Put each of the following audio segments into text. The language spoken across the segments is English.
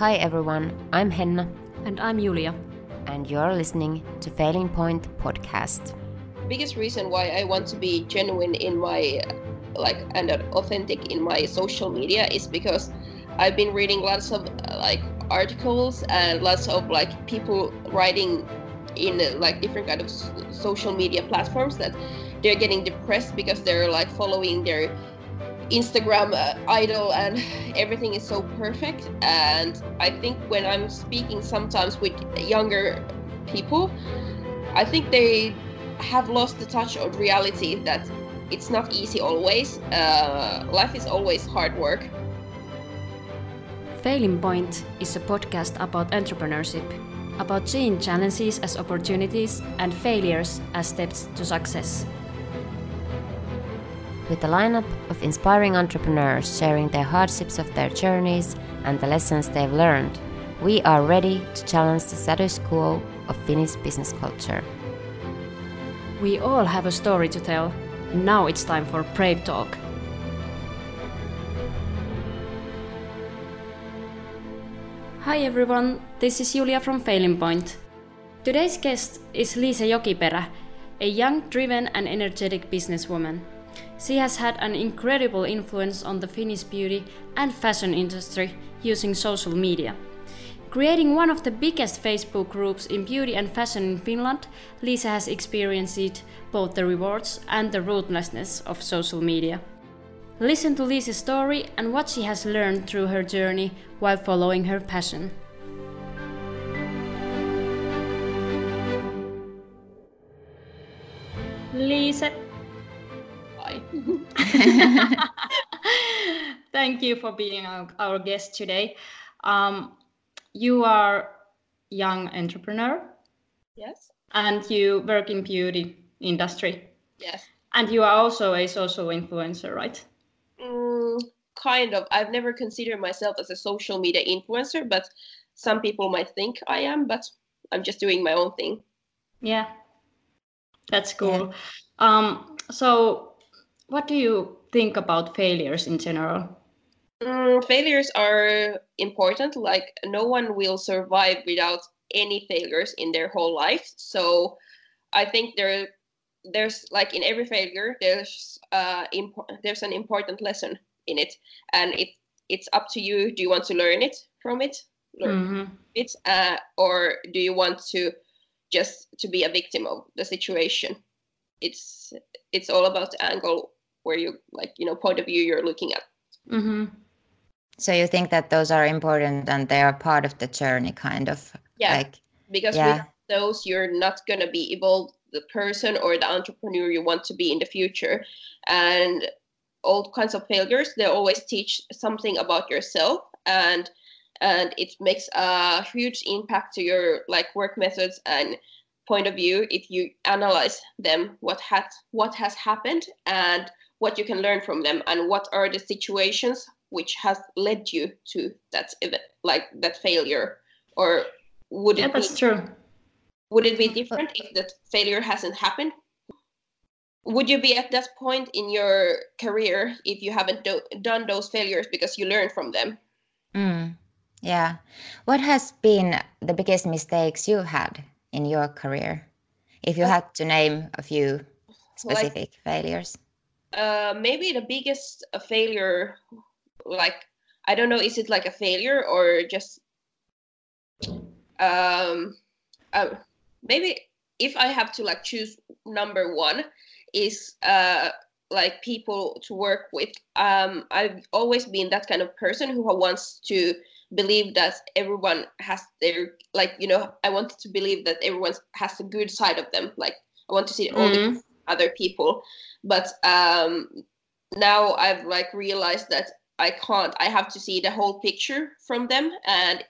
Hi everyone, I'm Henna. And I'm Julia. And you're listening to Failing Point podcast. The biggest reason why I want to be genuine in my like and authentic in my social media is because I've been reading lots of like articles and lots of like people writing in like different kind of social media platforms that they're getting depressed because they're like following their Instagram uh, idol and everything is so perfect. And I think when I'm speaking sometimes with younger people, I think they have lost the touch of reality that it's not easy always. Uh, life is always hard work. Failing Point is a podcast about entrepreneurship, about seeing challenges as opportunities and failures as steps to success with a lineup of inspiring entrepreneurs sharing their hardships of their journeys and the lessons they've learned. We are ready to challenge the status quo of Finnish business culture. We all have a story to tell. Now it's time for Brave Talk. Hi everyone, this is Julia from Failing Point. Today's guest is Liese Jokiperä, a young, driven, and energetic businesswoman. She has had an incredible influence on the Finnish beauty and fashion industry using social media. Creating one of the biggest Facebook groups in beauty and fashion in Finland, Liese has experienced both the rewards and the ruthlessness of social media. Listen to Liese's story and what she has learned through her journey while following her passion. Liese, Thank you for being our, our guest today. Um, you are young entrepreneur. Yes. And you work in beauty industry. Yes. And you are also a social influencer, right? Mm, kind of. I've never considered myself as a social media influencer, but some people might think I am, but I'm just doing my own thing. Yeah. That's cool. Yeah. Um, so what do you think about failures in general? Mm, failures are important. Like no one will survive without any failures in their whole life. So I think there there's like in every failure there's uh impo- there's an important lesson in it and it it's up to you do you want to learn it from it learn mm-hmm. it uh, or do you want to just to be a victim of the situation it's it's all about the angle where you like you know point of view you're looking at mm-hmm. so you think that those are important and they are part of the journey kind of yeah like because yeah. with those you're not going to be able the person or the entrepreneur you want to be in the future and all kinds of failures they always teach something about yourself and and it makes a huge impact to your like work methods and point of view if you analyze them what has what has happened and what you can learn from them and what are the situations which has led you to that event like that failure? Or would it yeah, that's be, true. Would it be different if that failure hasn't happened? Would you be at that point in your career if you haven't do, done those failures because you learned from them? Mm, yeah. What has been the biggest mistakes you had in your career? If you uh, had to name a few specific like, failures uh, maybe the biggest failure, like I don't know, is it like a failure or just um, uh, maybe if I have to like choose number one is uh like people to work with. Um, I've always been that kind of person who wants to believe that everyone has their like you know I want to believe that everyone has a good side of them. Like I want to see all mm-hmm. the other people but um now i've like realized that i can't i have to see the whole picture from them and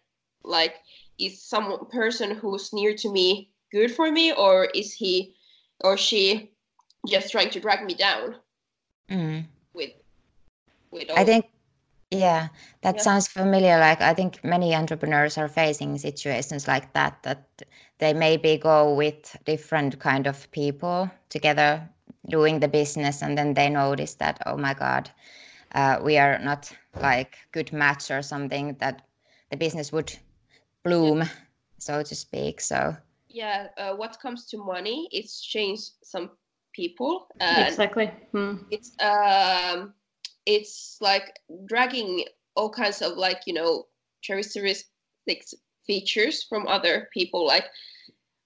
like is some person who's near to me good for me or is he or she just trying to drag me down mm. with with all i think yeah that yeah. sounds familiar like i think many entrepreneurs are facing situations like that that they maybe go with different kind of people together doing the business and then they notice that oh my god uh, we are not like good match or something that the business would bloom so to speak so yeah uh, what comes to money it's changed some people exactly hmm. it's um it's like dragging all kinds of like you know characteristic features from other people. Like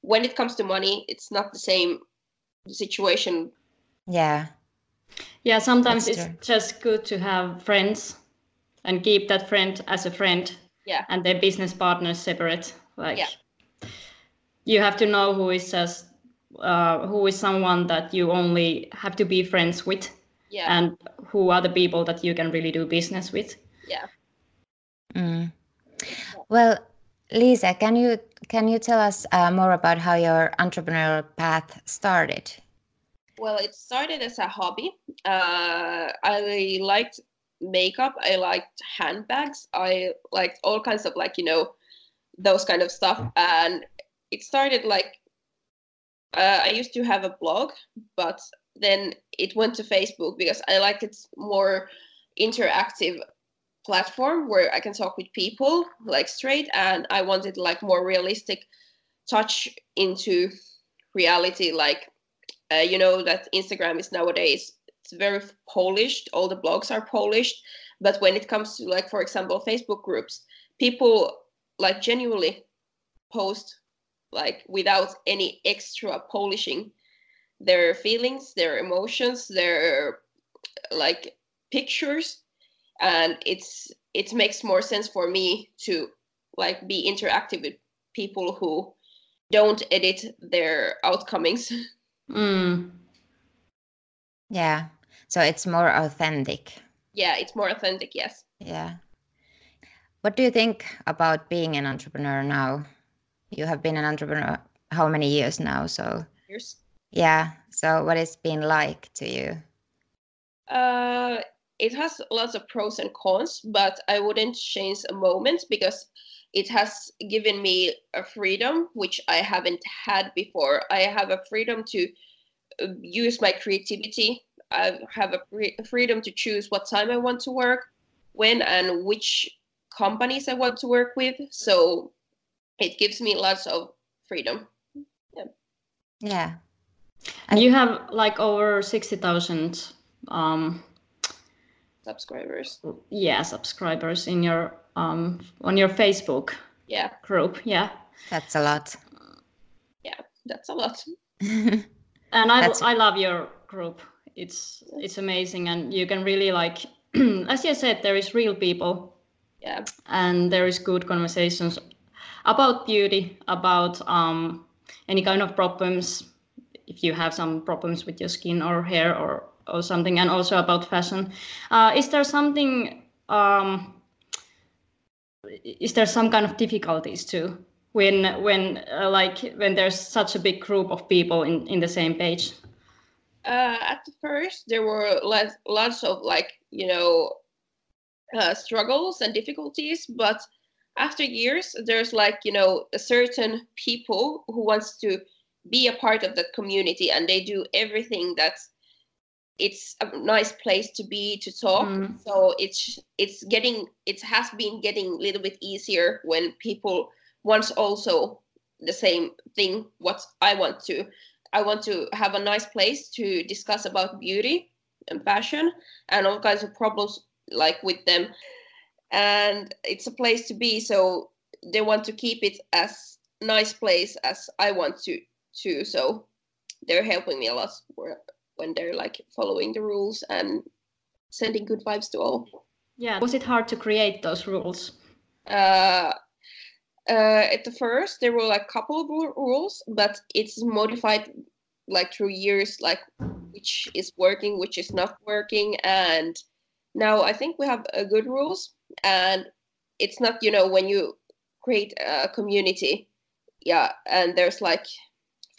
when it comes to money it's not the same situation. Yeah. Yeah sometimes That's it's true. just good to have friends and keep that friend as a friend yeah. and their business partners separate. Like yeah. you have to know who is just uh, who is someone that you only have to be friends with yeah. And who are the people that you can really do business with. Yeah. Mm. well Liese can you can you tell us uh, more about how your entrepreneurial path started? Well it started as a hobby. Uh, i liked makeup. I liked handbags. I liked all kinds of like you know those kind of stuff. And it started like uh, i used to have a blog but then it went to facebook because i liked it more interactive platform where i can talk with people like straight and i wanted like more realistic touch into reality like uh, you know that instagram is nowadays it's very polished all the blogs are polished but when it comes to like for example facebook groups people like genuinely post like without any extra polishing their feelings their emotions their like pictures and it's it makes more sense for me to like be interactive with people who don't edit their outcomings mm. Yeah. So it's more authentic. Yeah, it's more authentic, yes. Yeah. What do you think about being an entrepreneur now? You have been an entrepreneur how many years now? So years. Yeah. So what it's been like to you? Uh it has lots of pros and cons, but I wouldn't change a moment because it has given me a freedom which I haven't had before. I have a freedom to use my creativity. I have a free, freedom to choose what time I want to work, when and which companies I want to work with. So it gives me lots of freedom. Yeah. Yeah. And you have like over 60,000 um, subscribers. Yeah, subscribers in your um on your Facebook yeah group. Yeah. That's a lot. Yeah, that's a lot. and I That's... I love your group. It's it's amazing, and you can really like, as you said, there is real people. Yeah. And there is good conversations about beauty, about um, any kind of problems. If you have some problems with your skin or hair or or something, and also about fashion. Uh, is there something? Um, is there some kind of difficulties too? when when uh, like when there's such a big group of people in in the same page uh, at first there were lots, lots of like you know uh, struggles and difficulties but after years there's like you know a certain people who wants to be a part of that community and they do everything that's it's a nice place to be to talk mm. so it's it's getting it has been getting a little bit easier when people wants also the same thing what i want to i want to have a nice place to discuss about beauty and fashion and all kinds of problems like with them and it's a place to be so they want to keep it as nice place as i want to to so they're helping me a lot when they're like following the rules and sending good vibes to all. Yeah was it hard to create those rules? Uh uh, at the first there were like a couple of rules but it's modified like through years like which is working which is not working. And now i think we have uh, good rules. And it's not you know when you create a community yeah and there's like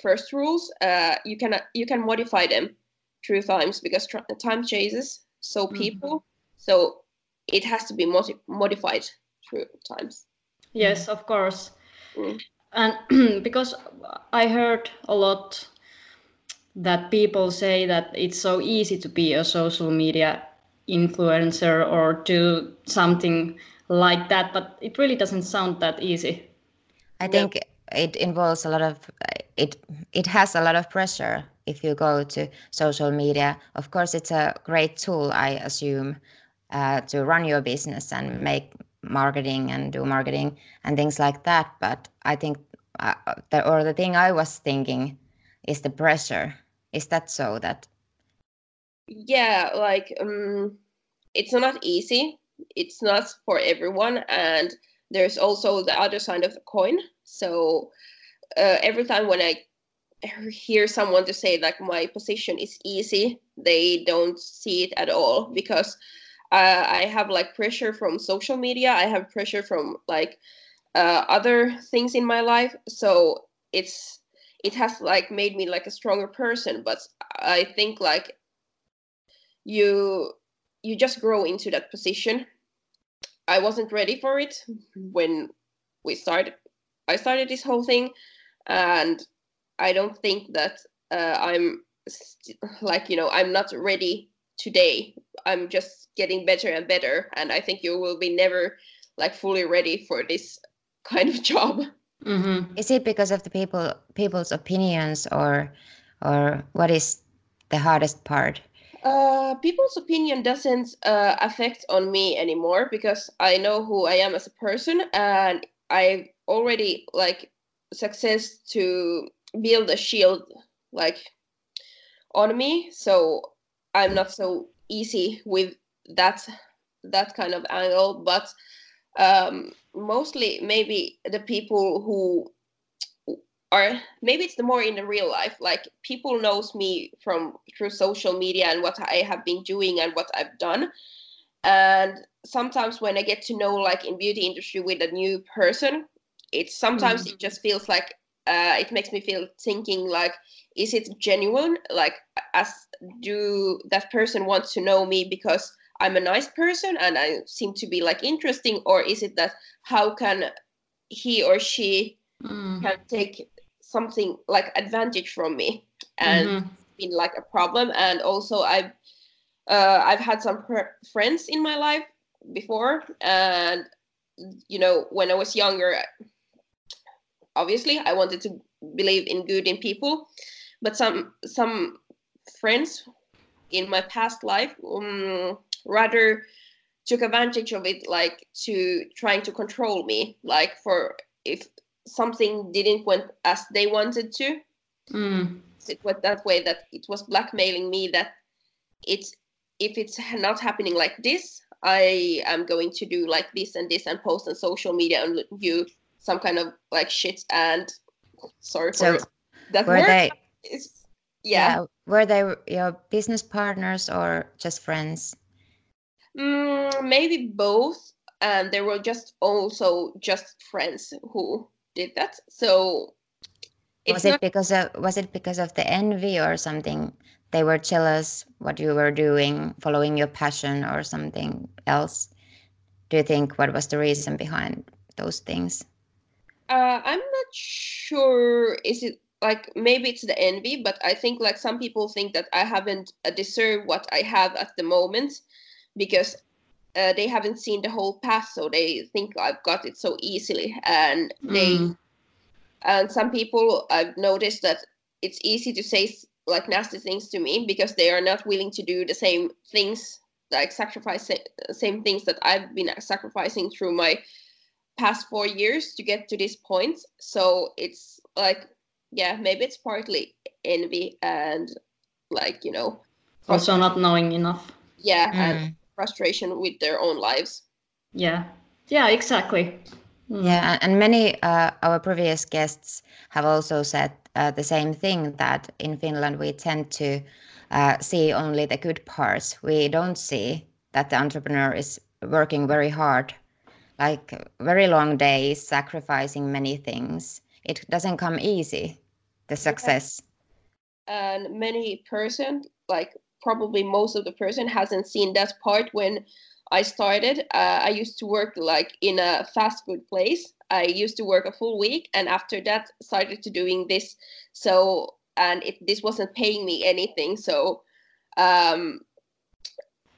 first rules uh, you can you can modify them through times because tr- time changes so mm-hmm. people mm-hmm. so it has to be modi- modified through times Yes, of course. Mm. And because I heard a lot that people say that it's so easy to be a social media influencer or do something like that but it really doesn't sound that easy i think it involves a lot of it it has a lot of pressure if you go to social media. Of course it's a great tool i assume uh, to run your business and make marketing and do marketing and things like that. But i think uh, the, or the thing i was thinking is the pressure. Is that so that yeah like um it's not easy. It's not for everyone. And there's also the other side of the coin. So uh, every time when i hear someone to say like my position is easy they don't see it at all because uh, i have like pressure from social media i have pressure from like uh, other things in my life. So it's it has like made me like a stronger person but i think like you you just grow into that position. I wasn't ready for it when we started i started this whole thing and i don't think that uh, i'm st- like you know i'm not ready today. I'm just getting better and better. And i think you will be never like fully ready for this kind of job. Mm-hmm. is it because of the people people's opinions or or what is the hardest part? Uh, people's opinion doesn't uh, affect on me anymore because I know who I am as a person. And I already like success to build a shield like on me. So I'm not so easy with that that kind of angle but um, mostly maybe the people who are maybe it's the more in the real life like people knows me from through social media and what i have been doing and what i've done. And sometimes when i get to know like in beauty industry with a new person it's sometimes mm-hmm. it just feels like uh, it makes me feel thinking like is it genuine like as do that person want to know me because i'm a nice person and i seem to be like interesting or is it that how can he or she mm. can take something like advantage from me and mm-hmm. been like a problem and also i've uh, i've had some pr- friends in my life before and you know when i was younger obviously i wanted to believe in good in people but some some friends in my past life um, rather took advantage of it like to trying to control me like for if something didn't went as they wanted to mm. it went that way that it was blackmailing me that it's if it's not happening like this i am going to do like this and this and post on social media and do some kind of like shit and sorry for so that were word. they it's, yeah. yeah. were they your business partners or just friends mm, maybe both and they were just also just friends who did that. So was it because of was it because of the envy or something? They were jealous what you were doing, following your passion or something else. Do you think what was the reason behind those things? Uh, I'm not sure. Is it like maybe it's the envy, but I think like some people think that I haven't uh, deserved what I have at the moment because uh, they haven't seen the whole path, so they think I've got it so easily, and they mm. and some people I've noticed that it's easy to say like nasty things to me because they are not willing to do the same things like sacrifice same things that I've been sacrificing through my past four years to get to this point. So it's like yeah, maybe it's partly envy and like you know also not knowing enough. Yeah, mm. and frustration with their own lives. Yeah, yeah, exactly. Mm. Yeah, and many uh, our previous guests have also said uh, the same thing that in Finland we tend to uh, see only the good parts. We don't see that the entrepreneur is working very hard, like very long days, sacrificing many things. It doesn't come easy, the success. And many person like probably most of the person hasn't seen that part when I started. Uh, I used to work like in a fast food place. I used to work a full week, and after that, started to doing this. So, and it, this wasn't paying me anything. So, um,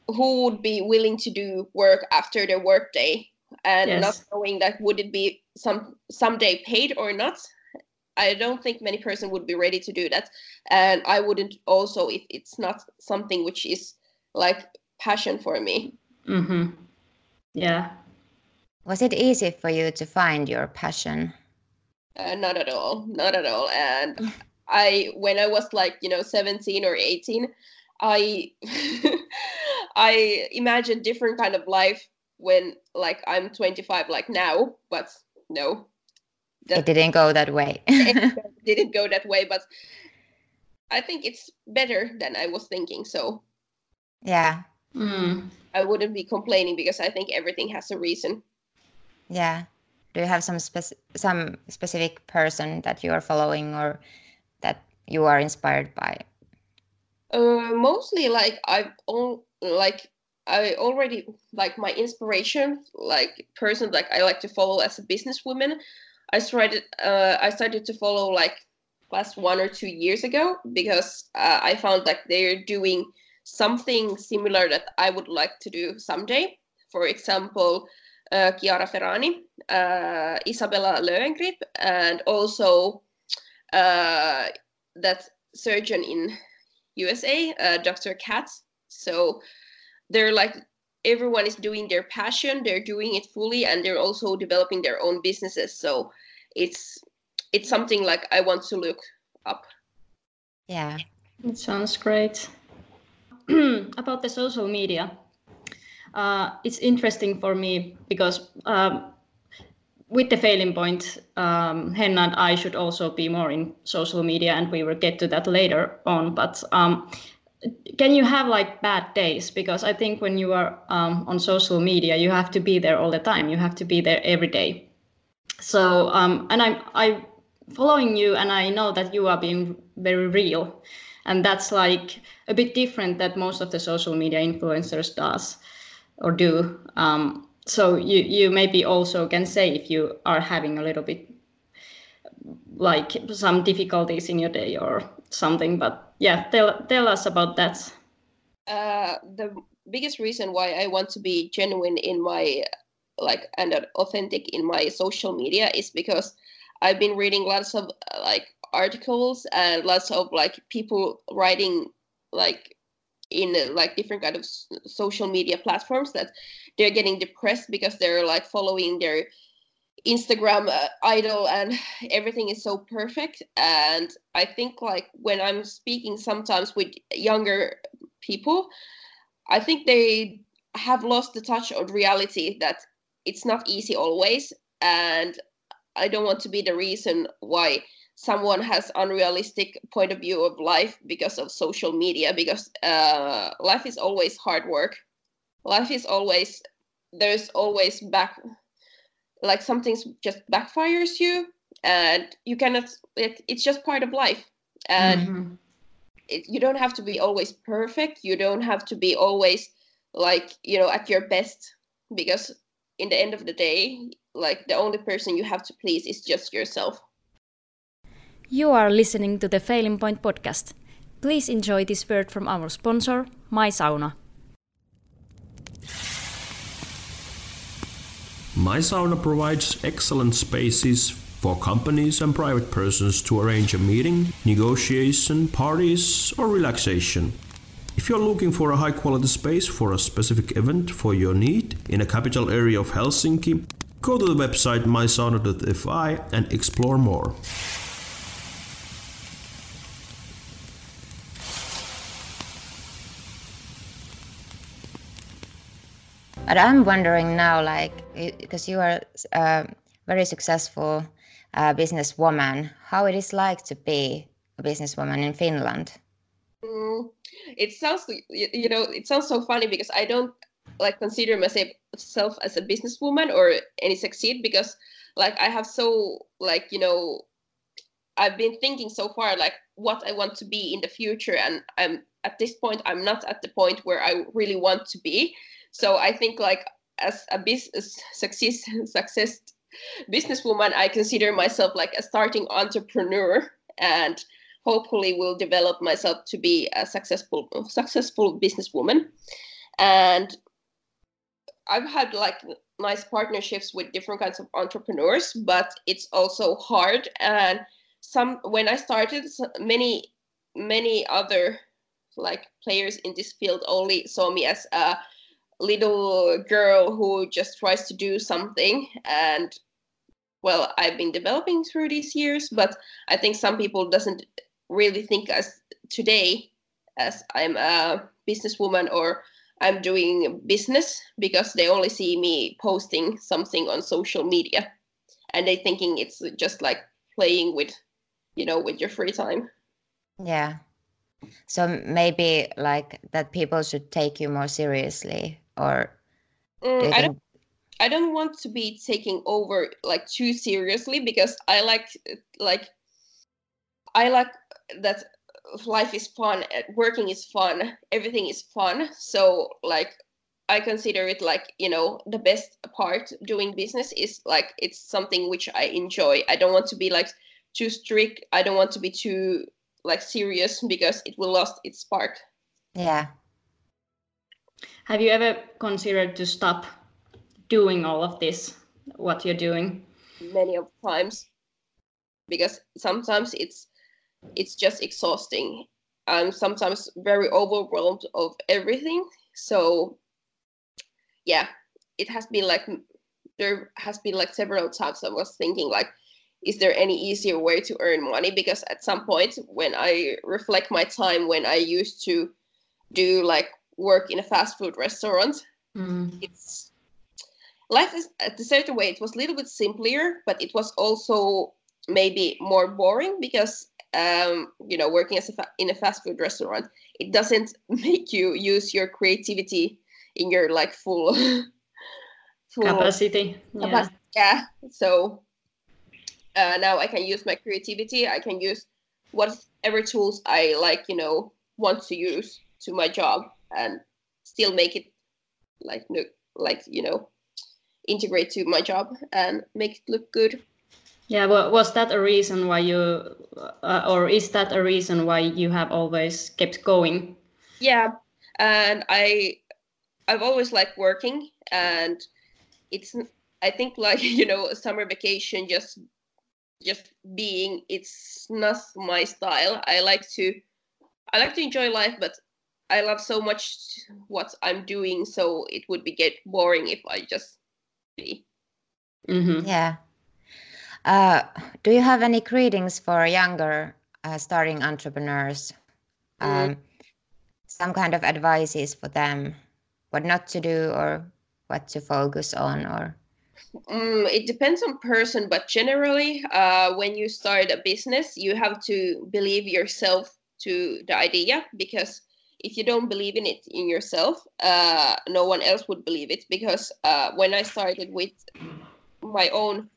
who would be willing to do work after their workday and Yes. not knowing that would it be some someday paid or not i don't think many person would be ready to do that and i wouldn't also if it's not something which is like passion for me Mm-hmm. Yeah. Was it easy for you to find your passion? uh, not at all not at all and i when i was like you know 17 or 18 i i imagined different kind of life when like i'm 25 like now but no It didn't go that way. it didn't go that way but i think it's better than i was thinking so yeah, Mm. i wouldn't be complaining because i think everything has a reason yeah. Do you have some spec- some specific person that you are following or that you are inspired by? Uh, mostly like I've all like I already like my inspiration like person like I like to follow as a businesswoman. I started uh, I started to follow like last one or two years ago because uh, I found like they're doing something similar that I would like to do someday. For example, uh, Chiara Ferragni, uh, Isabella Löwengrip, and also uh, that surgeon in USA, uh, Dr. Katz. So they're like everyone is doing their passion, they're doing it fully, and they're also developing their own businesses. So it's it's something like I want to look up. Yeah, It sounds great. About the social media, uh, it's interesting for me because um, with the failing point, um, Henna and I should also be more in social media, and we will get to that later on. But um, can you have like bad days? Because I think when you are um, on social media, you have to be there all the time. You have to be there every day. So, um, and I'm I following you, and I know that you are being very real, and that's like a bit different that most of the social media influencers does or do. Um, so you you maybe also can say if you are having a little bit like some difficulties in your day or something. But yeah, tell tell us about that. Uh, the biggest reason why I want to be genuine in my like and authentic in my social media is because I've been reading lots of uh, like articles and lots of like people writing like in uh, like different kind of social media platforms that they're getting depressed because they're like following their Instagram uh, idol and everything is so perfect. And I think like when I'm speaking sometimes with younger people I think they have lost the touch of reality that it's not easy always. And I don't want to be the reason why someone has unrealistic point of view of life because of social media because uh, life is always hard work. Life is always there's always back like something just backfires you and you cannot it, it's just part of life and Mhm. it, you don't have to be always perfect you don't have to be always like you know at your best because in the end of the day like the only person you have to please is just yourself You are listening to the Failing Point podcast. Please enjoy this word from our sponsor, My Sauna. My Sauna provides excellent spaces for companies and private persons to arrange a meeting, negotiation, parties, or relaxation. If you're looking for a high quality space for a specific event for your need in a capital area of Helsinki, go to the website mysauna.fi and explore more. But I'm wondering now, like, because you are a very successful uh, businesswoman, how it is like to be a businesswoman in Finland. Mm, it sounds you know it sounds so funny because I don't like consider myself as a businesswoman or any succeed because like I have so like you know I've been thinking so far like what I want to be in the future and I'm at this point I'm not at the point where I really want to be so I think like as a business success success businesswoman I consider myself like a starting entrepreneur and hopefully will develop myself to be a successful successful businesswoman and I've had like nice partnerships with different kinds of entrepreneurs, but it's also hard. And some when I started, many many other like players in this field only saw me as a little girl who just tries to do something and well i've been developing through these years but i think some people doesn't really think as today as i'm a businesswoman or I'm doing business because they only see me posting something on social media and they thinking it's just like playing with you know with your free time. Yeah. So maybe like that people should take you more seriously or mm, I don't I don't want to be taking over like too seriously because I like like I like that life is fun uh, working is fun everything is fun. So like i consider it like you know the best part doing business is like it's something which i enjoy. I don't want to be like too strict. I don't want to be too like serious because it will lost its spark. Yeah have you ever considered to stop doing all of this what you're doing many of times because sometimes it's it's just exhausting. I'm sometimes very overwhelmed of everything. So yeah, it has been like there has been like several times I was thinking like, is there any easier way to earn money? Because at some point when I reflect my time when I used to do like work in a fast food restaurant, mm. it's life is at a certain way it was a little bit simpler, but it was also maybe more boring because um, you know, working as a fa- in a fast food restaurant, it doesn't make you use your creativity in your like full, full capacity. Yeah. yeah. So uh, now I can use my creativity. I can use whatever tools I like, you know, want to use to my job and still make it like no like you know integrate to my job and make it look good yeah, well, was that a reason why you, uh, or is that a reason why you have always kept going? Yeah, and I, I've always liked working, and it's I think like you know summer vacation just just being it's not my style. I like to I like to enjoy life, but I love so much what I'm doing, so it would be get boring if I just be. Mm-hmm. Yeah, uh, do you have any greetings for younger uh, starting entrepreneurs? Mm. Um, some kind of advices for them, what not to do or what to focus on, or Mm, it depends on person, but generally, uh, when you start a business, you have to believe yourself to the idea because if you don't believe in it in yourself, uh, no one else would believe it. Because uh, when I started with my own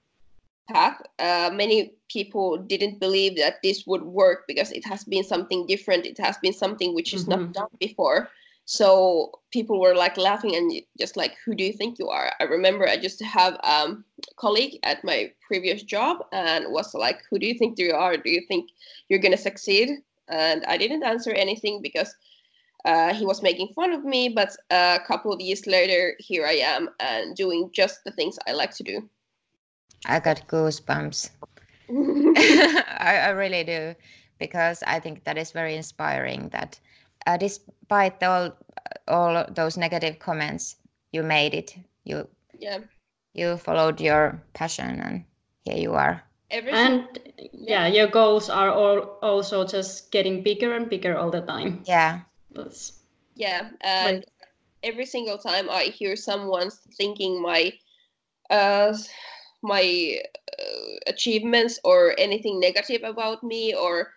path, uh, many people didn't believe that this would work because it has been something different. It has been something which is mm-hmm. not done before. So people were like laughing and just like, "Who do you think you are?" I remember I just have um, a colleague at my previous job and was like, "Who do you think you are? Do you think you're gonna succeed?" And I didn't answer anything because uh, he was making fun of me. But a couple of years later, here I am and doing just the things I like to do. I got goosebumps. I, I, really do, because I think that is very inspiring. That uh, despite all all those negative comments, you made it. You yeah. You followed your passion, and here you are. and yeah, your goals are all also just getting bigger and bigger all the time. Yeah. That's, yeah, and like, every single time I hear someone thinking my uh my uh, achievements or anything negative about me or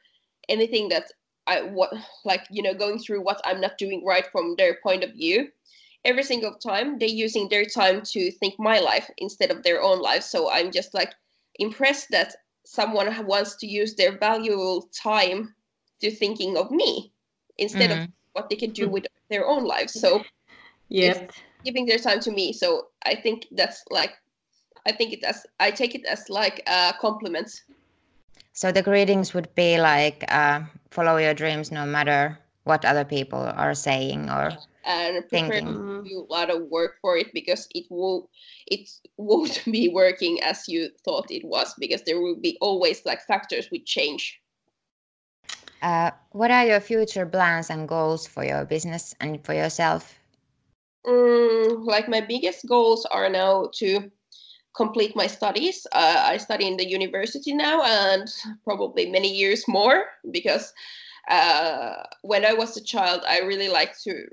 anything that I what like you know going through what I'm not doing right from their point of view. Every single time they're using their time to think my life instead of their own life. So I'm just like impressed that someone wants to use their valuable time to thinking of me instead mm-hmm. of what they can do with their own lives. So yeah, giving their time to me. So I think that's like I think it as I take it as like a compliment. So the greetings would be like uh, follow your dreams no matter what other people are saying or and prepare Thinking. Do a lot of work for it because it will it won't be working as you thought it was because there will be always like factors which change Uh, what are your future plans and goals for your business and for yourself? Mm, like my biggest goals are now to complete my studies. Uh, I study in the university now and probably many years more because uh, when I was a child, I really liked to.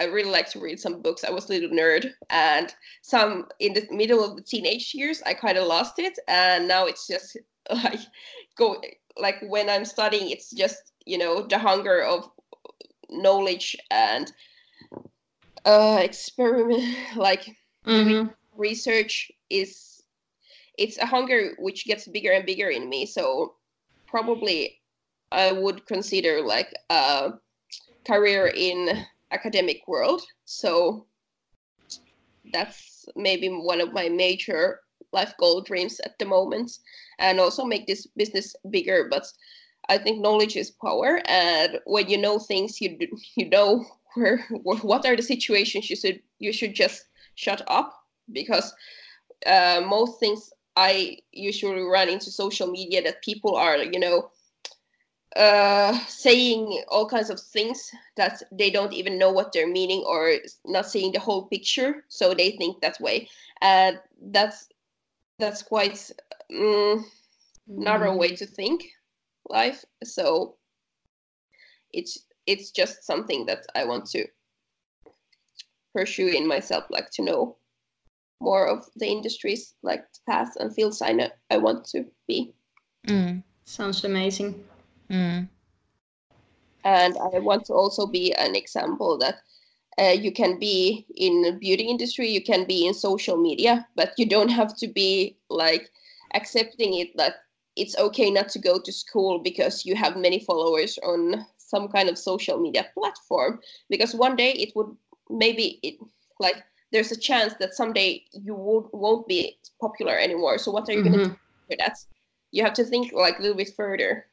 I really like to read some books. I was a little nerd, and some in the middle of the teenage years, I kind of lost it, and now it's just like go like when I'm studying, it's just you know the hunger of knowledge and uh experiment like Mhm. research is it's a hunger which gets bigger and bigger in me so probably i would consider like a career in academic world so that's maybe one of my major life goal dreams at the moment and also make this business bigger. But i think knowledge is power. And when you know things you you know where what are the situations you should you should just shut up because uh, most things I usually run into social media that people are, you know, uh, saying all kinds of things that they don't even know what they're meaning or not seeing the whole picture, so they think that way, and that's that's quite mm, narrow way to think life. So it's it's just something that I want to pursue in myself, like to know more of the industries, like paths and fields I know I want to be. Mm, Sounds amazing. mm, And I want to also be an example that uh, you can be in the beauty industry, you can be in social media, but you don't have to be like accepting it that it's okay not to go to school because you have many followers on some kind of social media platform. Because one day it would maybe it like there's a chance that someday you won't, won't be popular anymore. So what are you going to do for that? You have to think like a little bit further.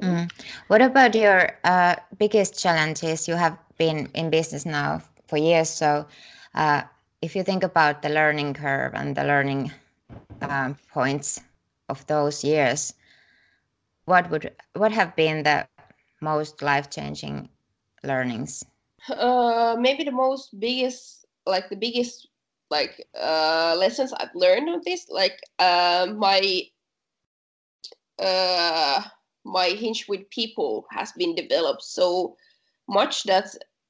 Mm. What about your uh, biggest challenges? You have been in business now for years, so uh, if you think about the learning curve and the learning um, points of those years, what would what have been the most life changing learnings? uh maybe the most biggest like the biggest like uh lessons i've learned on this like uh my uh my hinge with people has been developed so much that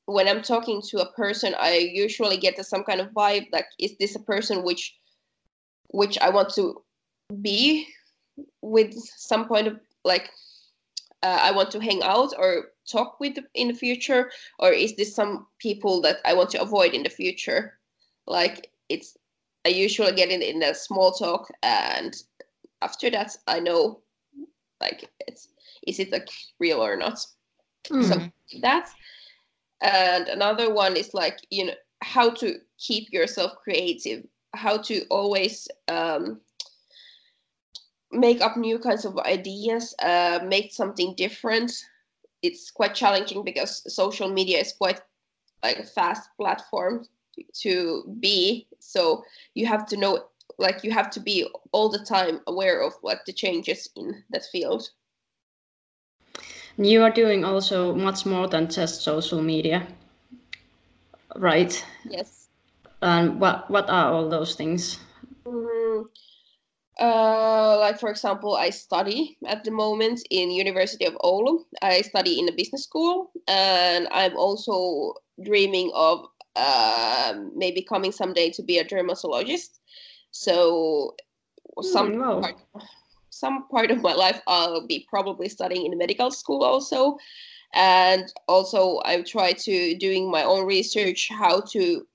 when i'm talking to a person i usually get some kind of vibe like is this a person which which i want to be with some point of like uh, I want to hang out or talk with in the future, or is this some people that I want to avoid in the future? Like it's, I usually get in in a small talk, and after that, I know, like it's is it like real or not? Mm. So that's and another one is like you know how to keep yourself creative, how to always um, make up new kinds of ideas, uh, make something different. It's quite challenging because social media is quite like a fast platform to be. So you have to know, like, you have to be all the time aware of what the changes in that field. You are doing also much more than just social media, right? Yes. And what what are all those things? Mm, uh, like for example, I study at the moment in University of Oulu. I study in a business school, and I'm also dreaming of uh, maybe coming someday to be a dermatologist. So some wow. part, some part of my life I'll be probably studying in medical school also, and also I've tried to doing my own research how to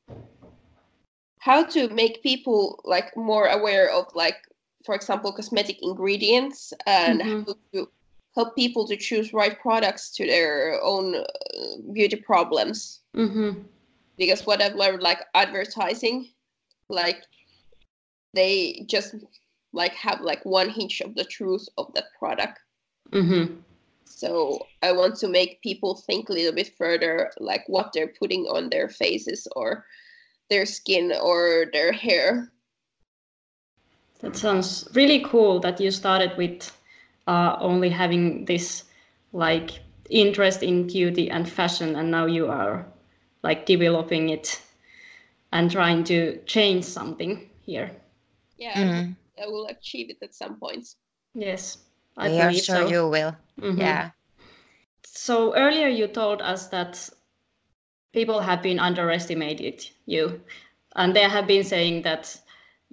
how to make people like more aware of like for example cosmetic ingredients and Mhm. how to help people to choose right products to their own uh, beauty problems Mm-hmm. because what i've learned like advertising like they just like have like one hinge of the truth of that product Mm-hmm. So I want to make people think a little bit further, like what they're putting on their faces or their skin or their hair. That sounds really cool that you started with uh, only having this like interest in beauty and fashion, and now you are like developing it and trying to change something here. Yeah, mm. I will achieve it at some point. Yes, I we believe sure so. you will. Mm-hmm. Yeah. So earlier you told us that people have been underestimated you, and they have been saying that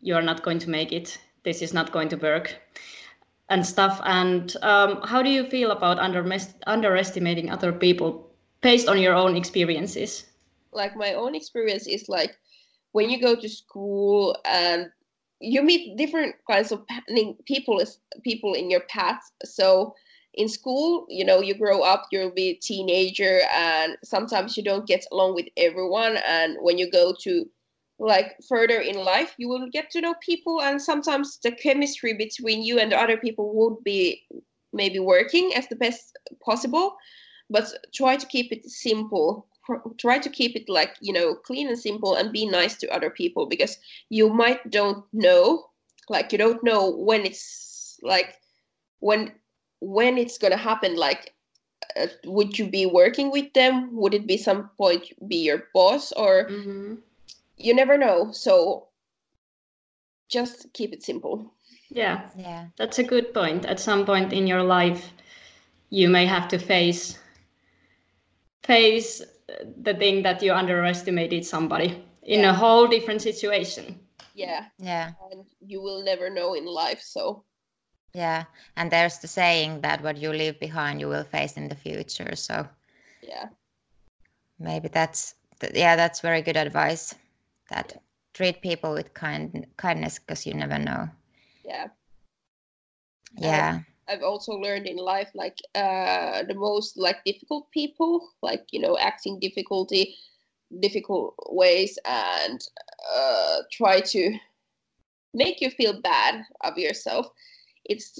you're not going to make it. This is not going to work, and stuff. And um, how do you feel about under- underestimating other people based on your own experiences? Like my own experience is like when you go to school and you meet different kinds of people people in your path. So in school you know you grow up you'll be a teenager and sometimes you don't get along with everyone. And when you go to like further in life you will get to know people and sometimes the chemistry between you and other people would be maybe working as the best possible. But try to keep it simple try to keep it like you know clean and simple and be nice to other people because you might don't know like you don't know when it's like when when it's going to happen like uh, would you be working with them? Would it be some point be your boss or mm-hmm. you never know. So just keep it simple. Yeah. Yeah. That's a good point. At some point in your life you may have to face face the thing that you underestimated somebody in yeah. a whole different situation. Yeah. Yeah. And you will never know in life. So. Yeah. And there's the saying that what you leave behind, you will face in the future. So. Yeah. Maybe that's, yeah, that's very good advice. That yeah. treat people with kind kindness because you never know. Yeah. Yeah. I've also learned in life like uh, the most like difficult people, like you know, acting difficulty, difficult ways, and uh, try to make you feel bad of yourself. It's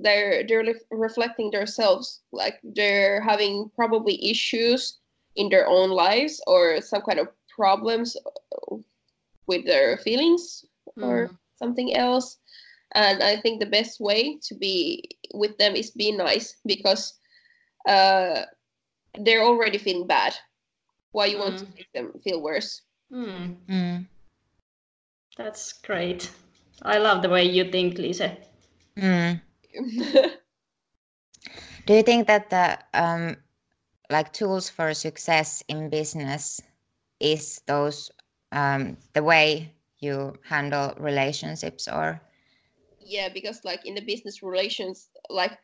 they're they're reflecting themselves, like they're having probably issues in their own lives or some kind of problems with their feelings mm. or something else and i think the best way to be with them is be nice because uh, they're already feeling bad why you mm. want to mm. make them feel worse mm. Mm. that's great i love the way you think Liese mm. do you think that the um, like tools for success in business is those um, the way you handle relationships or yeah because like in the business relations like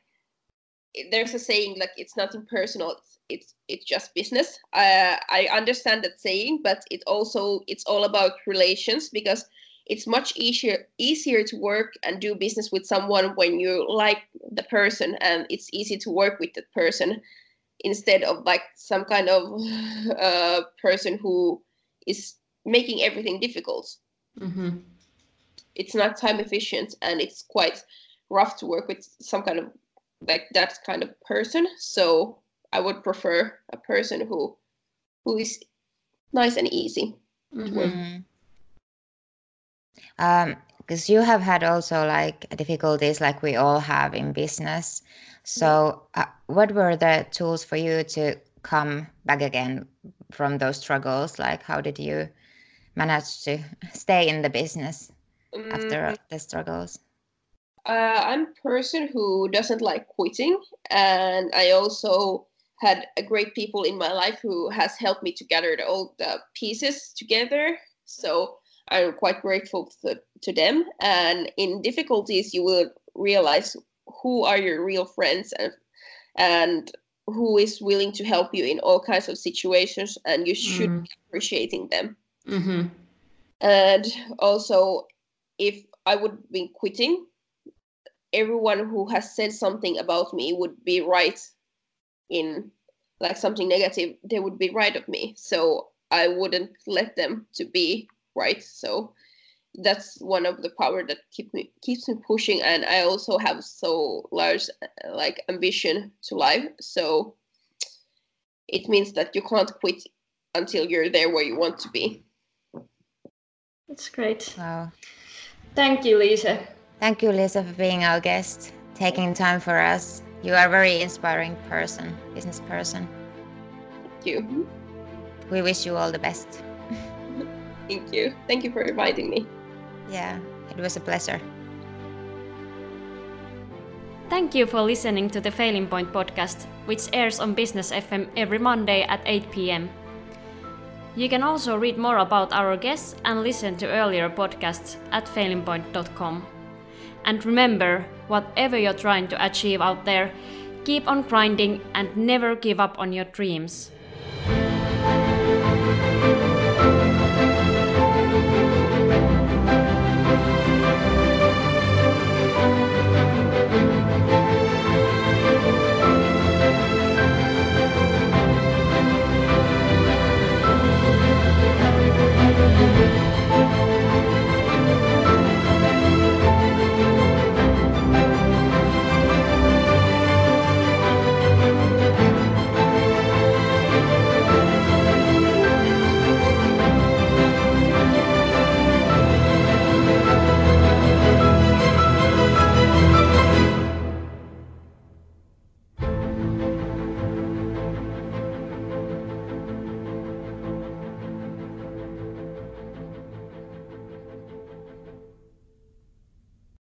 there's a saying like it's nothing personal it's it's, it's just business. Uh, i understand that saying but it also it's all about relations because it's much easier easier to work and do business with someone when you like the person and it's easy to work with that person instead of like some kind of uh, person who is making everything difficult. Mm-hmm it's not time efficient and it's quite rough to work with some kind of like that kind of person. So i would prefer a person who who is nice and easy mm-hmm. um because you have had also like difficulties like we all have in business. So uh, what were the tools for you to come back again from those struggles? Like how did you manage to stay in the business after mm. the struggles? Uh, I'm a person who doesn't like quitting, and I also had a great people in my life who has helped me to gather the, all the pieces together. So I'm quite grateful to, to them. And in difficulties, you will realize who are your real friends and and who is willing to help you in all kinds of situations, and you should mm. be appreciating them. Mm-hmm. And also, if I would be quitting, everyone who has said something about me would be right in like something negative, they would be right of me. So I wouldn't let them to be right. So that's one of the power that keep me keeps me pushing. And i also have so large like ambition to life so it means that you can't quit until you're there where you want to be. That's great. Wow thank you Liese. Thank you Liese for being our guest taking time for us. You are a very inspiring person business person. Thank you. Mm-hmm. We wish you all the best. Thank you. Thank you for inviting me. Yeah, it was a pleasure. Thank you for listening to the Failing Point podcast, which airs on Business FM every Monday at 8 pm. You can also read more about our guests and listen to earlier podcasts at failingpoint.com. And remember, whatever you're trying to achieve out there, keep on grinding and never give up on your dreams.